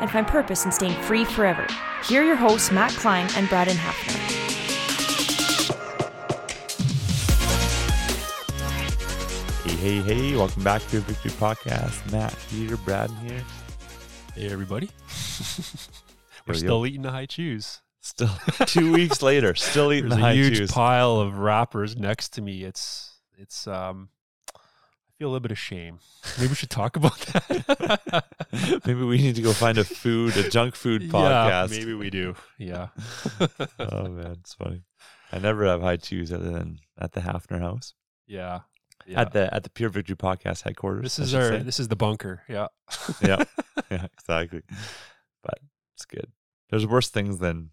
and find purpose in staying free forever. Here are your hosts, Matt Klein and Braden Hafner. Hey, hey, hey, welcome back to the Victory Podcast. Matt Peter, Braden here. Hey, everybody. We're still eating the Hi-Chews. Still two weeks later, still eating There's the high a huge chews. pile of wrappers next to me. It's it's um feel a little bit of shame. Maybe we should talk about that. maybe we need to go find a food, a junk food podcast. Yeah, maybe we do. Yeah. oh man, it's funny. I never have Hi-Chews other than at the Hafner house. Yeah. yeah. At the at the Pure Victory Podcast headquarters. This is our say. this is the bunker. Yeah. yeah. Yeah, exactly. But it's good. There's worse things than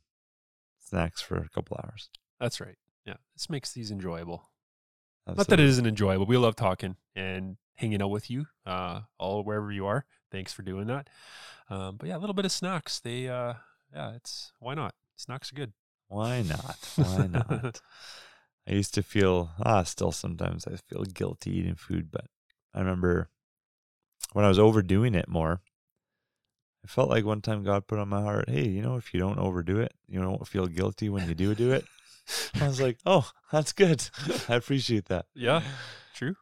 snacks for a couple hours. That's right. Yeah. This makes these enjoyable. Absolutely. Not that it isn't enjoyable. We love talking and hanging out with you, uh, all wherever you are. Thanks for doing that. Um, but yeah, a little bit of snacks. They, uh, yeah, it's why not? Snacks are good. Why not? Why not? I used to feel ah, still sometimes I feel guilty eating food, but I remember when I was overdoing it more. I felt like one time God put on my heart, hey, you know, if you don't overdo it, you don't feel guilty when you do do it. I was like, oh, that's good. I appreciate that. Yeah, true.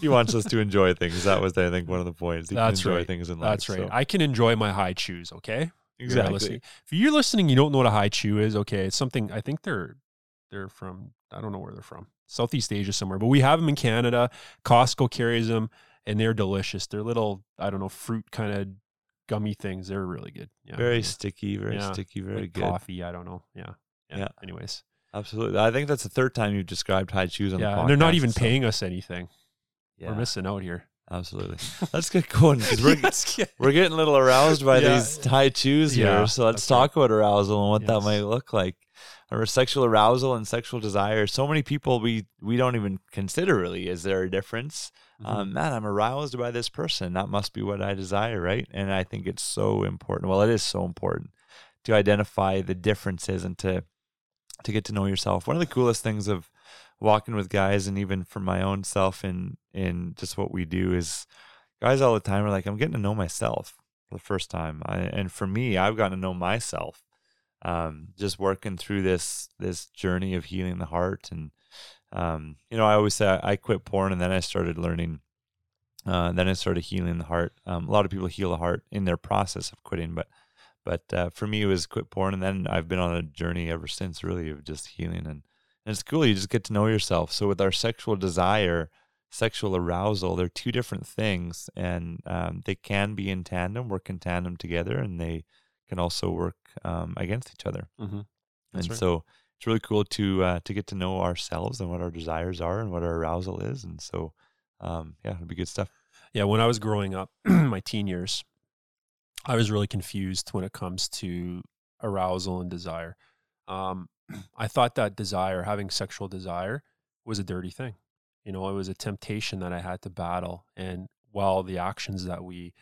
he wants us to enjoy things. That was, I think, one of the points. He that's enjoy right. things in life. That's right. So. I can enjoy my Hi-Chews. Okay. Exactly. If you're listening, you don't know what a Hi-Chew is. Okay, it's something. I think they're they're from. I don't know where they're from. Southeast Asia somewhere, but we have them in Canada. Costco carries them, and they're delicious. They're little. I don't know fruit kind of gummy things. They're really good. Yeah. Very sticky. Very yeah. sticky. Very like good. Coffee. I don't know. Yeah. yeah. Yeah. Anyways. Absolutely. I think that's the third time you've described Hi-Chews on yeah, the podcast. And they're not even so. paying us anything. Yeah. We're missing out here. Absolutely. Let's get going because we're, get, we're getting a little aroused by yeah. these Hi-Chews here. So let's talk right. about arousal and what yes. that might look like. Or sexual arousal and sexual desire. So many people we we don't even consider really. Is there a difference? Mm-hmm. Um, man, I'm aroused by this person. That must be what I desire, right? And I think it's so important. Well, it is so important to identify the differences and to to get to know yourself. One of the coolest things of walking with guys and even for my own self in in just what we do is guys all the time are like I'm getting to know myself for the first time. I, and for me, I've gotten to know myself um, just working through this this journey of healing the heart and um, you know, I always say I, I, quit porn and then I started learning uh, then I started healing the heart. Um, a lot of people heal the heart in their process of quitting, but but uh, for me, it was quit porn, and then I've been on a journey ever since, really, of just healing. And, and it's cool. You just get to know yourself. So with our sexual desire, sexual arousal, they're two different things, and um, they can be in tandem, work in tandem together, and they can also work um, against each other. Mm-hmm. And right. so it's really cool to uh, to get to know ourselves and what our desires are and what our arousal is. And so, um, yeah, it'll be good stuff. Yeah, when I was growing up, my teen years, I was really confused when it comes to arousal and desire. Um, I thought that desire, having sexual desire, was a dirty thing. You know, it was a temptation that I had to battle. And while the actions that we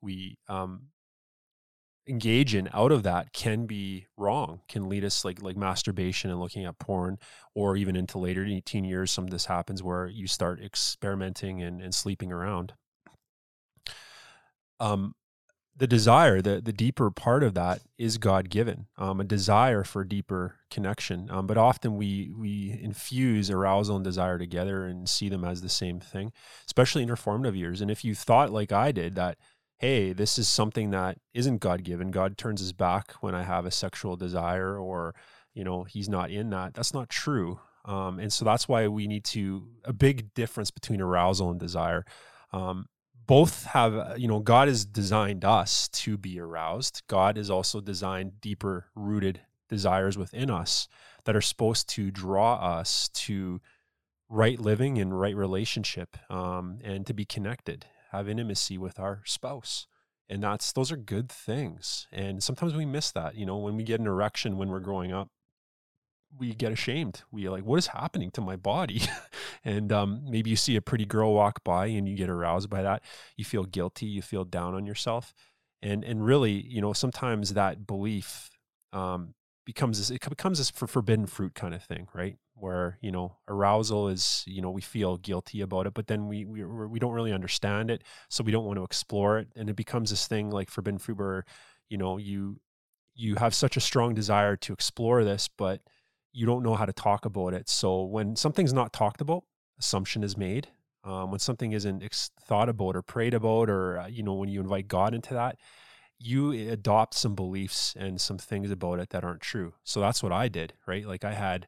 we um, engage in out of that can be wrong, can lead us like like masturbation and looking at porn, or even into later teen years, some of this happens where you start experimenting and, and sleeping around um, the desire, the the deeper part of that is God given, um, a desire for deeper connection. Um, but often we we infuse arousal and desire together and see them as the same thing, especially in your formative years. And if you thought like I did that, hey, this is something that isn't God given. God turns his back when I have a sexual desire, or you know, He's not in that. That's not true. Um, and so that's why we need to a big difference between arousal and desire. Um, both have you know god has designed us to be aroused. God has also designed deeper rooted desires within us that are supposed to draw us to right living and right relationship um, and to be connected have intimacy with our spouse. And that's those are good things. And sometimes we miss that you know when we get an erection when we're growing up we get ashamed. We like, what is happening to my body? and um, maybe you see a pretty girl walk by and you get aroused by that. You feel guilty. You feel down on yourself. And and really, you know, sometimes that belief um, becomes this, it becomes this for forbidden fruit kind of thing, right? Where you know arousal is you know we feel guilty about it, but then we we we don't really understand it, so we don't want to explore it, and it becomes this thing like forbidden fruit where you know you you have such a strong desire to explore this, but you don't know how to talk about it. So when something's not talked about, assumption is made. Um, when something isn't ex- thought about or prayed about, or uh, you know, when you invite God into that, you adopt some beliefs and some things about it that aren't true. So that's what I did, right? Like I had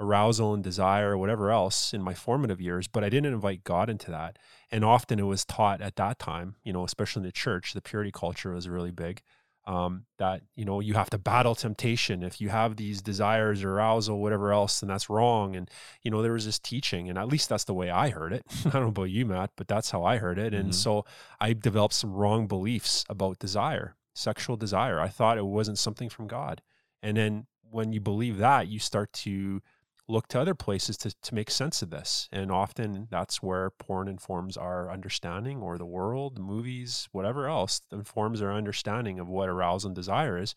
arousal and desire, or whatever else in my formative years, but I didn't invite God into that. And often it was taught at that time, you know, especially in the church, the purity culture was really big um, that you know you have to battle temptation. If you have these desires arousal whatever else then that's wrong. And you know there was this teaching and at least that's the way i heard it. I don't know about you matt but that's how i heard it. And Mhm. so i developed some wrong beliefs about desire sexual desire. I thought it wasn't something from god. And then when you believe that you start to look to other places to, to make sense of this. And often that's where porn informs our understanding or the world, movies, whatever else informs our understanding of what arousal and desire is.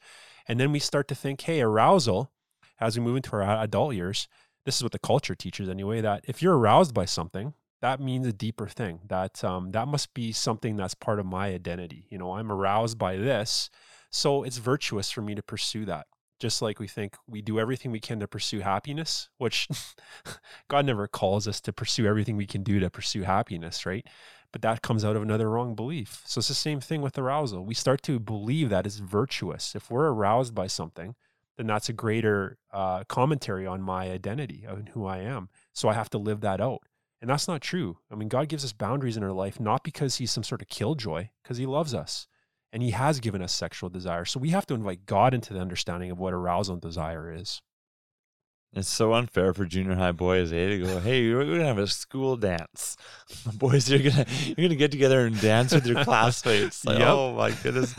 And then we start to think, hey, arousal, as we move into our adult years, this is what the culture teaches anyway, that if you're aroused by something, that means a deeper thing. That um, that must be something that's part of my identity. You know, I'm aroused by this, so it's virtuous for me to pursue that just like we think we do everything we can to pursue happiness, which God never calls us to pursue everything we can do to pursue happiness, right? But that comes out of another wrong belief. So it's the same thing with arousal. We start to believe that it's virtuous. If we're aroused by something, then that's a greater uh, commentary on my identity and who I am. So I have to live that out. And that's not true. I mean, God gives us boundaries in our life, not because he's some sort of killjoy, because he loves us and he has given us sexual desire. So we have to invite God into the understanding of what arousal and desire is. It's so unfair for junior high boys, eh? To go, hey, we're gonna have a school dance. boys, you're gonna you're gonna get together and dance with your classmates. Like, Yep. oh my goodness,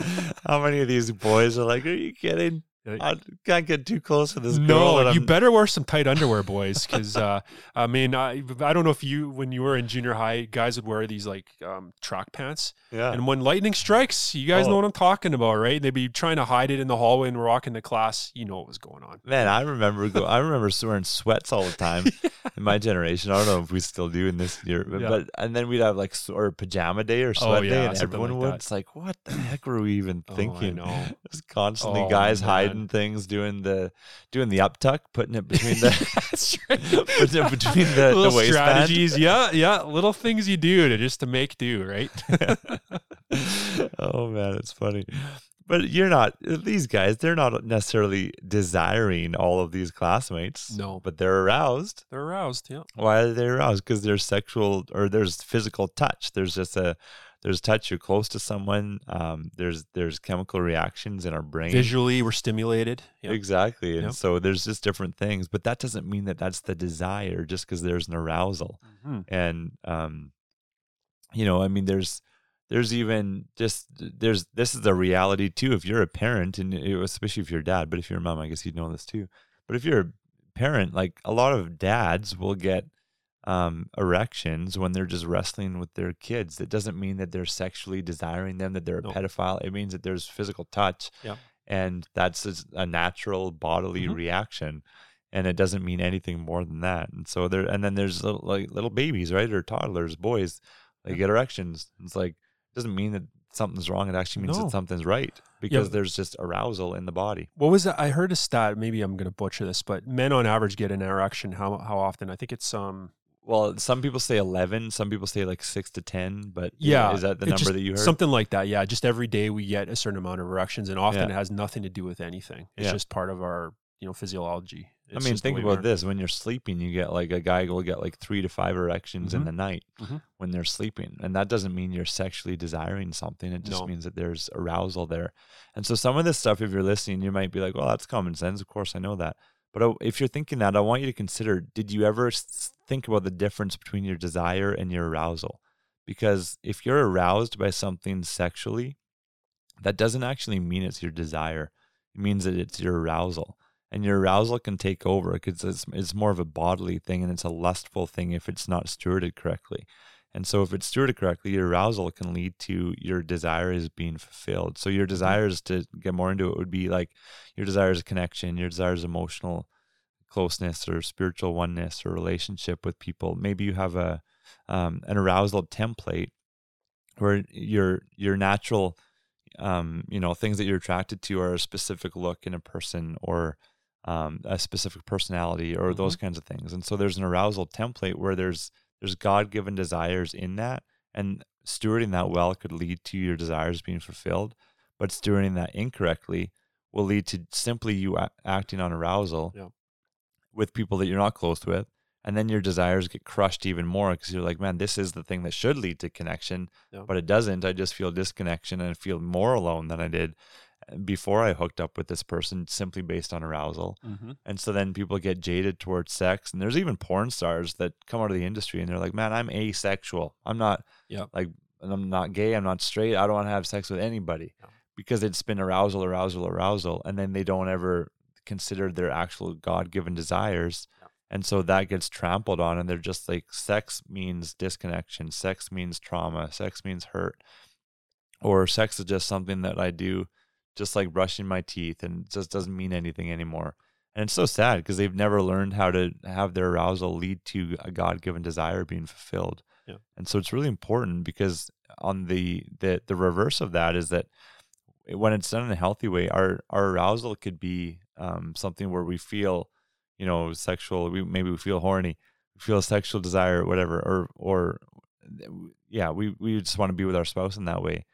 how many of these boys are like, are you kidding? I can't get too close to this girl. No, you better wear some tight underwear, boys, because uh, I mean, I, I don't know if you, when you were in junior high, guys would wear these like um, track pants, Yeah. and when lightning strikes, you guys Oh. know what I'm talking about, right? They'd be trying to hide it in the hallway and we're walking to class. You know what was going on. Man, I remember go, I remember wearing sweats all the time in my generation. I don't know if we still do in this year, but, Yeah. but and then we'd have like or pajama day or sweat Oh, day, and everyone like would. that. It's like, what the heck were we even Oh, I thinking? know. Just constantly Oh, guys man. Things, doing the doing the uptuck, putting it between the putting it between the, the little waistband. strategies, yeah, yeah, little things you do to just to make do, right? oh man, it's funny. But you're not these guys, they're not necessarily desiring all of these classmates. No. But they're aroused. They're aroused, yeah. Why are they aroused? Because there's sexual or there's physical touch. There's just a there's touch. You're close to someone. Um, there's there's chemical reactions in our brain. Visually, we're stimulated. Yeah. Exactly. And Yep. so there's just different things, but that doesn't mean that that's the desire just because there's an arousal. Mhm. And, um, you know, I mean, there's, there's even just, there's, this is the reality too. If you're a parent and especially if you're a dad, but if you're a mom, I guess you'd know this too. But if you're a parent, like a lot of dads will get, um, erections when they're just wrestling with their kids. That doesn't mean that they're sexually desiring them, that they're a No. pedophile. It means that there's physical touch Yeah. and that's a natural bodily Mhm. reaction and it doesn't mean anything more than that and so there and then there's little, like little babies right or toddlers boys they Yeah. get erections it's like it doesn't mean that something's wrong it actually means No. that something's right because there's just arousal in the body What was that? I heard a stat. Maybe I'm going to butcher this, but men on average get an erection. How how often? I think it's um. Well some people say 11 some people say like 6 to 10 but Yeah, is that the number just that you heard Something like that. Yeah, just every day we get a certain amount of erections, and often Yeah. it has nothing to do with anything. It's Yeah. just part of our you know physiology. I mean, think about this: when you're sleeping, you get like a guy will get like three to five erections in Mhm. the night Mhm. when they're sleeping, and that doesn't mean you're sexually desiring something. It just No. means that there's arousal there. And so, some of this stuff, if you're listening, you might be like, "Well, that's common sense. Of course, I know that." But uh, if you're thinking that, I want you to consider: Did you ever think about the difference between your desire and your arousal? Because if you're aroused by something sexually, that doesn't actually mean it's your desire. It means that it's your arousal. And your arousal can take over because it's, it's more of a bodily thing and it's a lustful thing if it's not stewarded correctly. And so, if it's stewarded correctly, your arousal can lead to your desires being fulfilled. So, your mm-hmm. desires, to get more into it, would be like your desires of connection, your desires emotional closeness or spiritual oneness or relationship with people. Maybe you have a um, an arousal template where your your natural um, you know things that you're attracted to are a specific look in a person or um, a specific personality or those kinds of things and so there's an arousal template where there's there's god-given desires in that and stewarding that well could lead to your desires being fulfilled but stewarding that incorrectly will lead to simply you a- acting on arousal Yeah. With people that you're not close with and then your desires get crushed even more because you're like man this is the thing that should lead to connection Yeah. but it doesn't i just feel disconnection and I feel more alone than i did uh, before i hooked up with this person simply based on arousal Mhm. and so then people get jaded towards sex and there's even porn stars that come out of the industry and they're like man i'm asexual i'm not Yep. like and i'm not gay i'm not straight i don't want to have sex with anybody Yeah. because it's been arousal arousal arousal and then they don't ever consider their actual god-given desires Yeah. and so that gets trampled on and they're just like sex means disconnection sex means trauma sex means hurt or sex is just something that i do just like brushing my teeth and just doesn't mean anything anymore and it's so sad because they've never learned how to have their arousal lead to a god-given desire being fulfilled Yeah. and so it's really important because on the the the reverse of that is that when it's done in a healthy way our our arousal could be um, something where we feel you know sexual we maybe we feel horny we feel sexual desire whatever or or yeah we we just want to be with our spouse in that way.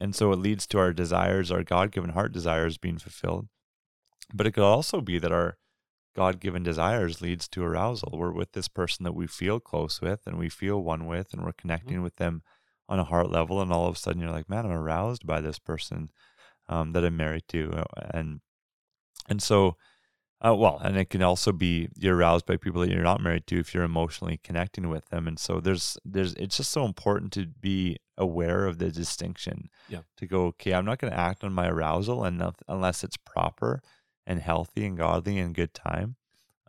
And so it leads to our desires our god-given heart desires being fulfilled. But it could also be that our god-given desires leads to arousal. We're with this person that we feel close with and we feel one with and we're connecting with them on a heart level and all of a sudden you're like man i'm aroused by this person um, that i'm married to uh, and and so uh, well and it can also be you're aroused by people that you're not married to if you're emotionally connecting with them. And so there's there's it's just so important to be aware of the distinction Yeah. to go okay i'm not going to act on my arousal and unless it's proper and healthy and godly and good time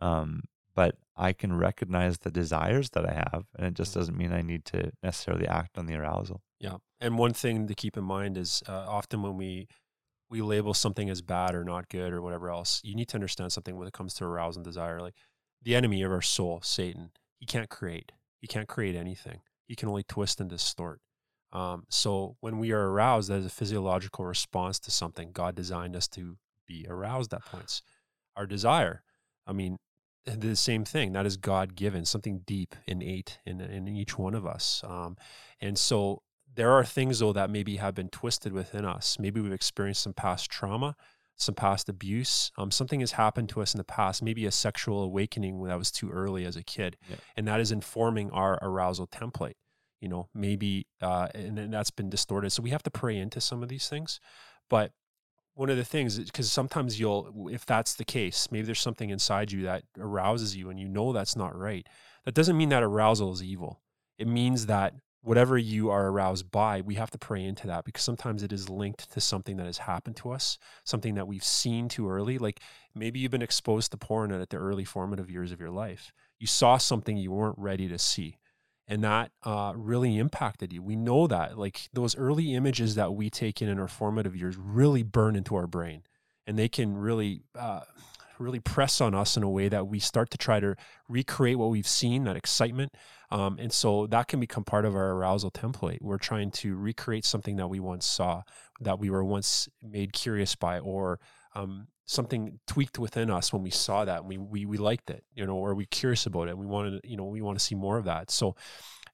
um, but i can recognize the desires that i have and it just doesn't mean i need to necessarily act on the arousal. Yeah, and one thing to keep in mind is uh, often when we we label something as bad or not good or whatever else, you need to understand something when it comes to arousal and desire. Like the enemy of our soul, Satan, he can't create. He can't create anything. He can only twist and distort. Um, so when we are aroused, that is a physiological response to something. God designed us to be aroused at points. Our desire, I mean, the same thing. That is God given, something deep, innate in, in each one of us. Um, and so there are things though that maybe have been twisted within us. Maybe we've experienced some past trauma, some past abuse. Um, something has happened to us in the past, maybe a sexual awakening when that was too early as a kid, Yeah. and that is informing our arousal template. you know maybe uh, and, and that's been distorted so we have to pray into some of these things but one of the things because sometimes you'll if that's the case maybe there's something inside you that arouses you and you know that's not right that doesn't mean that arousal is evil it means that whatever you are aroused by we have to pray into that because sometimes it is linked to something that has happened to us something that we've seen too early. Like maybe you've been exposed to porn at the early formative years of your life. You saw something you weren't ready to see and that uh, really impacted you. We know that, like those early images that we take in in our formative years, really burn into our brain, and they can really, uh, really press on us in a way that we start to try to recreate what we've seen, that excitement, um, and so that can become part of our arousal template. We're trying to recreate something that we once saw, that we were once made curious by, or um, something tweaked within us when we saw that we, we we liked it you know or we curious about it. We wanted you know we want to see more of that. So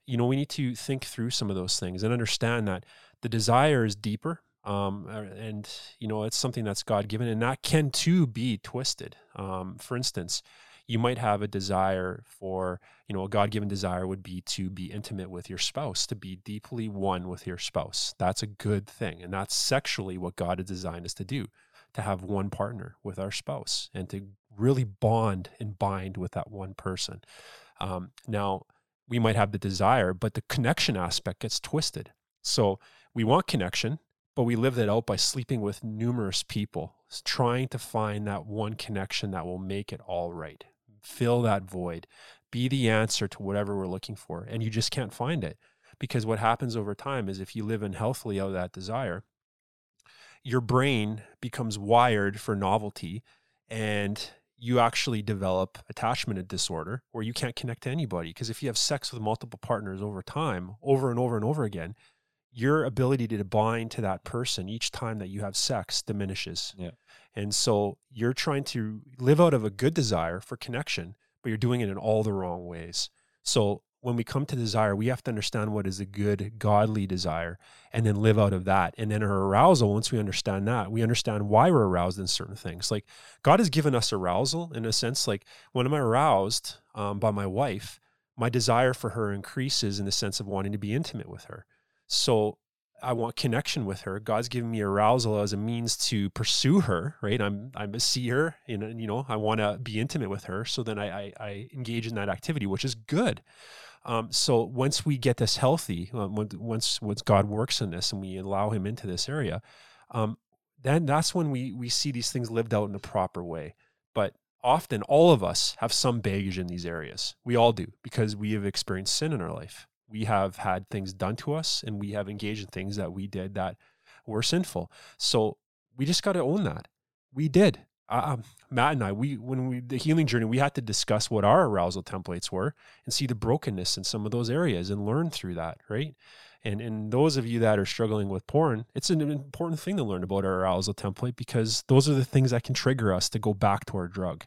you know we need to think through some of those things and understand that the desire is deeper um, and you know it's something that's god given and that can too be twisted um, for instance you might have a desire for you know a god-given desire would be to be intimate with your spouse to be deeply one with your spouse that's a good thing and that's sexually what god has designed us to do to have one partner with our spouse and to really bond and bind with that one person. Um, now, we might have the desire, but the connection aspect gets twisted. So we want connection, but we live that out by sleeping with numerous people, trying to find that one connection that will make it all right, fill that void, be the answer to whatever we're looking for. And you just can't find it. Because what happens over time is if you live unhealthily out of that desire, your brain becomes wired for novelty and you actually develop attachment disorder where you can't connect to anybody because if you have sex with multiple partners over time over and over and over again your ability to bind to that person each time that you have sex diminishes yeah. and so you're trying to live out of a good desire for connection but you're doing it in all the wrong ways so when we come to desire, we have to understand what is a good, godly desire and then live out of that. And then our arousal, once we understand that, we understand why we're aroused in certain things. Like God has given us arousal in a sense, like when I'm aroused um, by my wife, my desire for her increases in the sense of wanting to be intimate with her. So I want connection with her. God's given me arousal as a means to pursue her, right? I'm I'm a seer, know, you know I want to be intimate with her. So then I, I, I engage in that activity, which is good. Um, so once we get this healthy, uh, once once God works in this and we allow Him into this area, um, then that's when we we see these things lived out in a proper way. But often, all of us have some baggage in these areas. We all do because we have experienced sin in our life. We have had things done to us, and we have engaged in things that we did that were sinful. So we just got to own that. We did uh, Matt and I, we when we the healing journey, we had to discuss what our arousal templates were and see the brokenness in some of those areas and learn through that, right? And and those of you that are struggling with porn, it's an important thing to learn about our arousal template because those are the things that can trigger us to go back to our drug,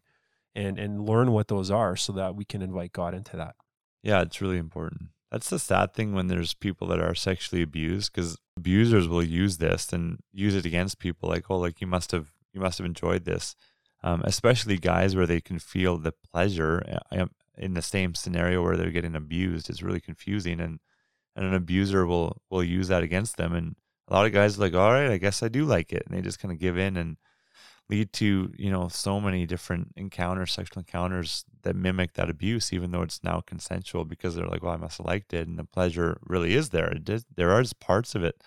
and and learn what those are so that we can invite God into that. Yeah, it's really important. That's the sad thing when there's people that are sexually abused because abusers will use this and use it against people like, oh, like you must have you must have enjoyed this, um, especially guys where they can feel the pleasure uh, in the same scenario where they're getting abused. It's really confusing, and and an abuser will will use that against them. And a lot of guys are like, all right, I guess I do like it, and they just kind of give in and lead to you know so many different encounters, sexual encounters that mimic that abuse, even though it's now consensual because they're like, well, I must have liked it, and the pleasure really is there. It is, there are parts of it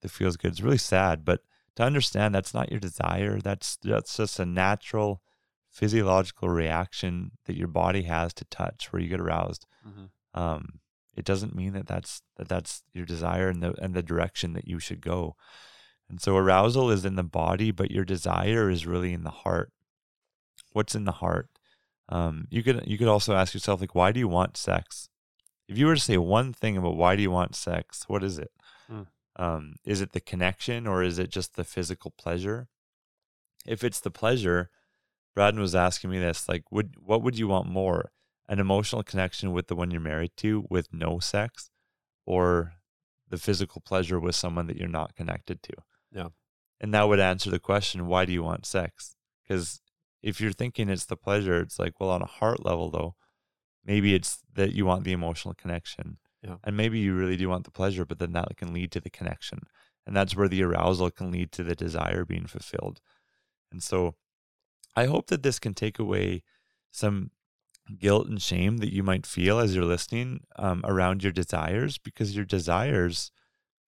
that feels good. It's really sad, but to understand that's not your desire. That's that's just a natural physiological reaction that your body has to touch, where you get aroused. Mm-hmm. Um, it doesn't mean that that's that that's your desire and the and the direction that you should go. And so arousal is in the body, but your desire is really in the heart. What's in the heart? Um, you could you could also ask yourself like, why do you want sex? If you were to say one thing about why do you want sex, what is it? Mm. Um, is it the connection or is it just the physical pleasure? If it's the pleasure, Braden was asking me this like, would what would you want more? An emotional connection with the one you're married to with no sex, or the physical pleasure with someone that you're not connected to? Yeah. And that would answer the question, why do you want sex? Because if you're thinking it's the pleasure, it's like, well, on a heart level, though, maybe it's that you want the emotional connection Yeah. And maybe you really do want the pleasure, but then that can lead to the connection. And that's where the arousal can lead to the desire being fulfilled. And so I hope that this can take away some guilt and shame that you might feel as you're listening um, around your desires because your desires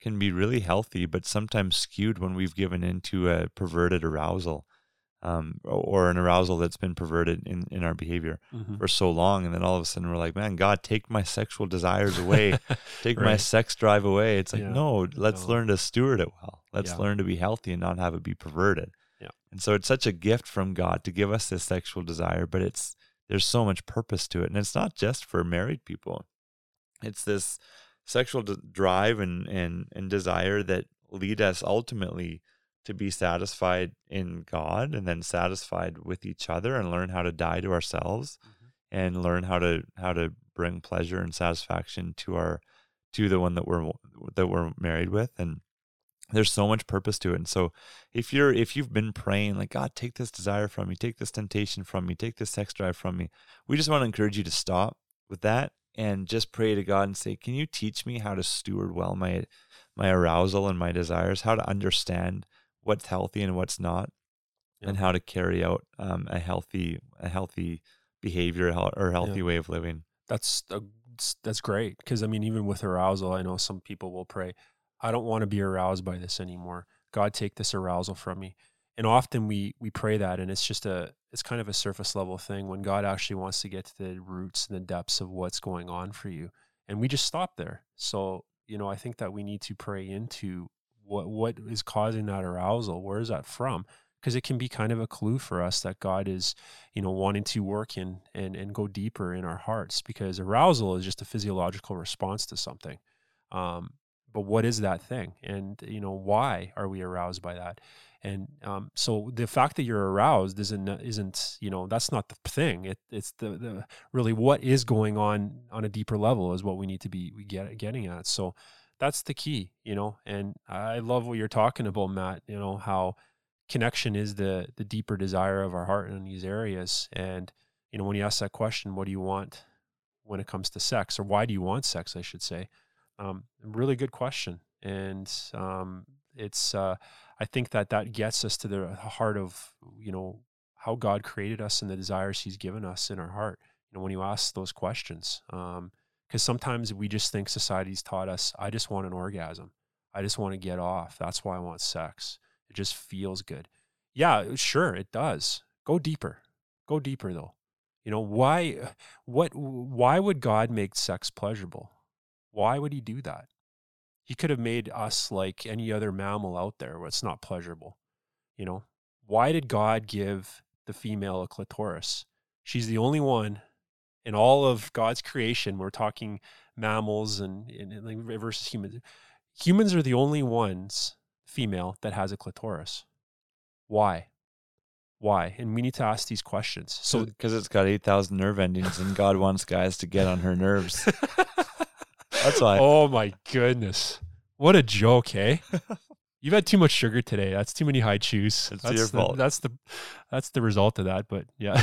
can be really healthy, but sometimes skewed when we've given into a perverted arousal um, or an arousal that's been perverted in, in our behavior Mhm. for so long. And then all of a sudden we're like, man, God, take my sexual desires away, take my sex drive away. It's like, Yeah. no, let's No. learn to steward it well. Let's Yeah. learn to be healthy and not have it be perverted. Yeah. And so it's such a gift from God to give us this sexual desire, but it's there's so much purpose to it. And it's not just for married people. It's this sexual d- drive and, and, and desire that lead us ultimately to be satisfied in God and then satisfied with each other and learn how to die to ourselves mm-hmm. and learn how to how to bring pleasure and satisfaction to our to the one that we're that we're married with. And there's so much purpose to it. And so if you're if you've been praying like god take this desire from me. Take this temptation from me. Take this sex drive from me. We just want to encourage you to stop with that and just pray to god and say can you teach me how to steward well my my arousal and my desires how to understand what's healthy and what's not and how to carry out um, a healthy a healthy behavior or healthy way of living that's a, that's great because I mean, even with arousal, I know some people will pray, "I don't want to be aroused by this anymore. God, take this arousal from me." And often we we pray that, and it's just a it's kind of a surface level thing when God actually wants to get to the roots and the depths of what's going on for you, and we just stop there. So you know, I think that we need to pray into what what is causing that arousal. Where is that from? Because it can be kind of a clue for us that God is you know wanting to work in and and go deeper in our hearts because arousal is just a physiological response to something um, but what is that thing? And you know why are we aroused by that? And um, so the fact that you're aroused isn't isn't you know that's not the thing. It, it's the, the really what is going on on a deeper level is what we need to be get getting at. So that's the key you know? And i love what you're talking about matt you know how connection is the the deeper desire of our heart in these areas. And you know when you ask that question what do you want when it comes to sex? Or why do you want sex i should say um, really good question and um, it's uh, i think that that gets us to the heart of you know how god created us and the desires he's given us in our heart you know when you ask those questions because sometimes we just think society's taught us i just want an orgasm i just want to get off that's why i want sex it just feels good. Yeah, sure, it does. Go deeper. Go deeper though. You know, why what why would God make sex pleasurable? Why would he do that? He could have made us like any other mammal out there where it's not pleasurable. You know, why did God give the female a clitoris? She's the only one in all of God's creation. We're talking mammals and, and, and versus humans. Humans are the only ones female that has a clitoris. Why? Why? And we need to ask these questions. So, because it's got 8000 nerve endings and god wants guys to get on her nerves that's why oh my goodness, what a joke, hey! You've had too much sugar today. That's too many Hi-Chews. It's that's your the, fault. That's the that's the result of that. But yeah,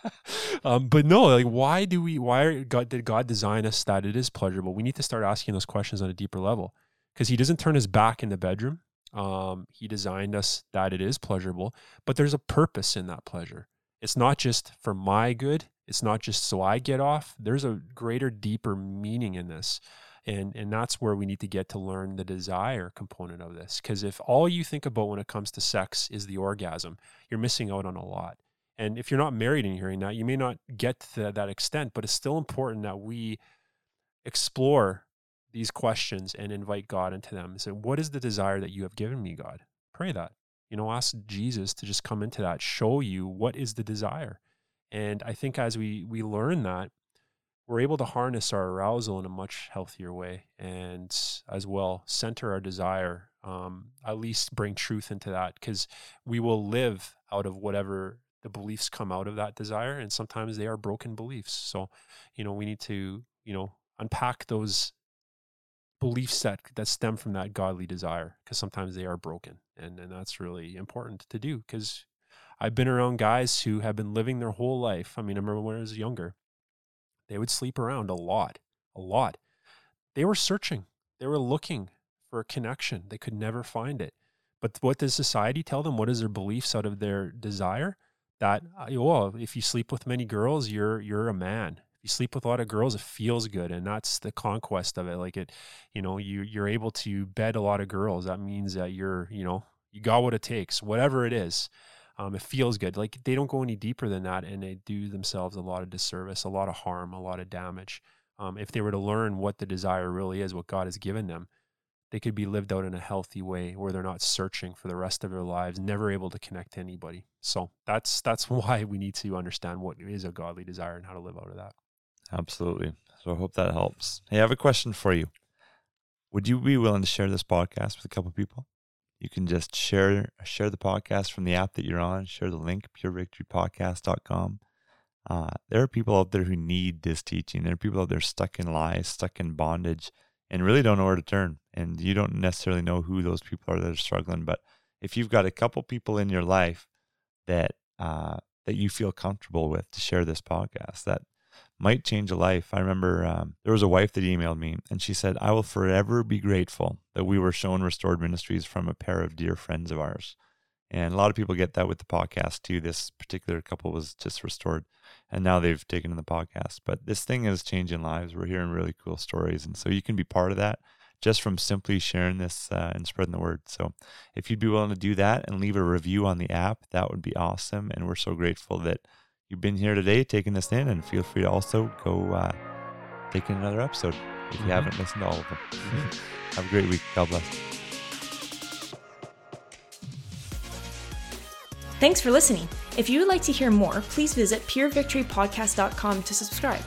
um, but no, like why do we? Why God, did God design us that it is pleasurable? We need to start asking those questions on a deeper level because He doesn't turn His back in the bedroom. Um, he designed us that it is pleasurable, but there's a purpose in that pleasure. It's not just for my good. It's not just so I get off. There's a greater, deeper meaning in this. And, and that's where we need to get to learn the desire component of this. Because if all you think about when it comes to sex is the orgasm, you're missing out on a lot. And if you're not married and hearing that, you may not get to that extent, but it's still important that we explore these questions and invite God into them. Say, what is the desire that you have given me, God? Pray that. You know, ask Jesus to just come into that, show you what is the desire. And I think as we we learn that, we're able to harness our arousal in a much healthier way, and as well center our desire. Um, at least bring truth into that, because we will live out of whatever the beliefs come out of that desire, and sometimes they are broken beliefs. So, you know, we need to you know unpack those beliefs that that stem from that godly desire because sometimes they are broken and and that's really important to do because i've been around guys who have been living their whole life i mean i remember when i was younger they would sleep around a lot a lot they were searching, they were looking for a connection. They could never find it. But what does society tell them? What is their beliefs out of their desire? That uh, well, if you sleep with many girls, you're you're a man. If you sleep with a lot of girls, it feels good, and that's the conquest of it. Like it, you know, you you're able to bed a lot of girls. That means that you're, you know, you got what it takes, whatever it is. Um, it feels good. Like they don't go any deeper than that, and they do themselves a lot of disservice, a lot of harm, a lot of damage. Um, if they were to learn what the desire really is, what God has given them, they could be lived out in a healthy way where they're not searching for the rest of their lives, never able to connect to anybody. So that's that's why we need to understand what is a godly desire and how to live out of that. Absolutely. So I hope that helps. Hey, I have a question for you. Would you be willing to share this podcast with a couple people? You can just share share the podcast from the app that you're on. Share the link, purevictorypodcast.com. Uh, there are people out there who need this teaching. There are people out there stuck in lies, stuck in bondage, and really don't know where to turn. And you don't necessarily know who those people are that are struggling. But if you've got a couple people in your life that uh, that you feel comfortable with to share this podcast, that might change a life. I remember um, there was a wife that emailed me and she said, I will forever be grateful that we were shown Restored Ministries from a pair of dear friends of ours. And a lot of people get that with the podcast too. This particular couple was just restored and now they've taken in the podcast. But this thing is changing lives. We're hearing really cool stories. And so you can be part of that just from simply sharing this uh, and spreading the word. So if you'd be willing to do that and leave a review on the app, that would be awesome. And we're so grateful that you've been here today taking this in, and feel free to also go uh, take in another episode if you mm-hmm. haven't listened to all of them. Mm-hmm. Have a great week. God bless. Thanks for listening. If you would like to hear more, please visit purevictorypodcast.com to subscribe.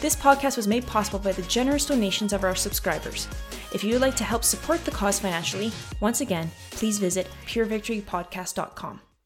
This podcast was made possible by the generous donations of our subscribers. If you would like to help support the cause financially, once again, please visit purevictorypodcast.com.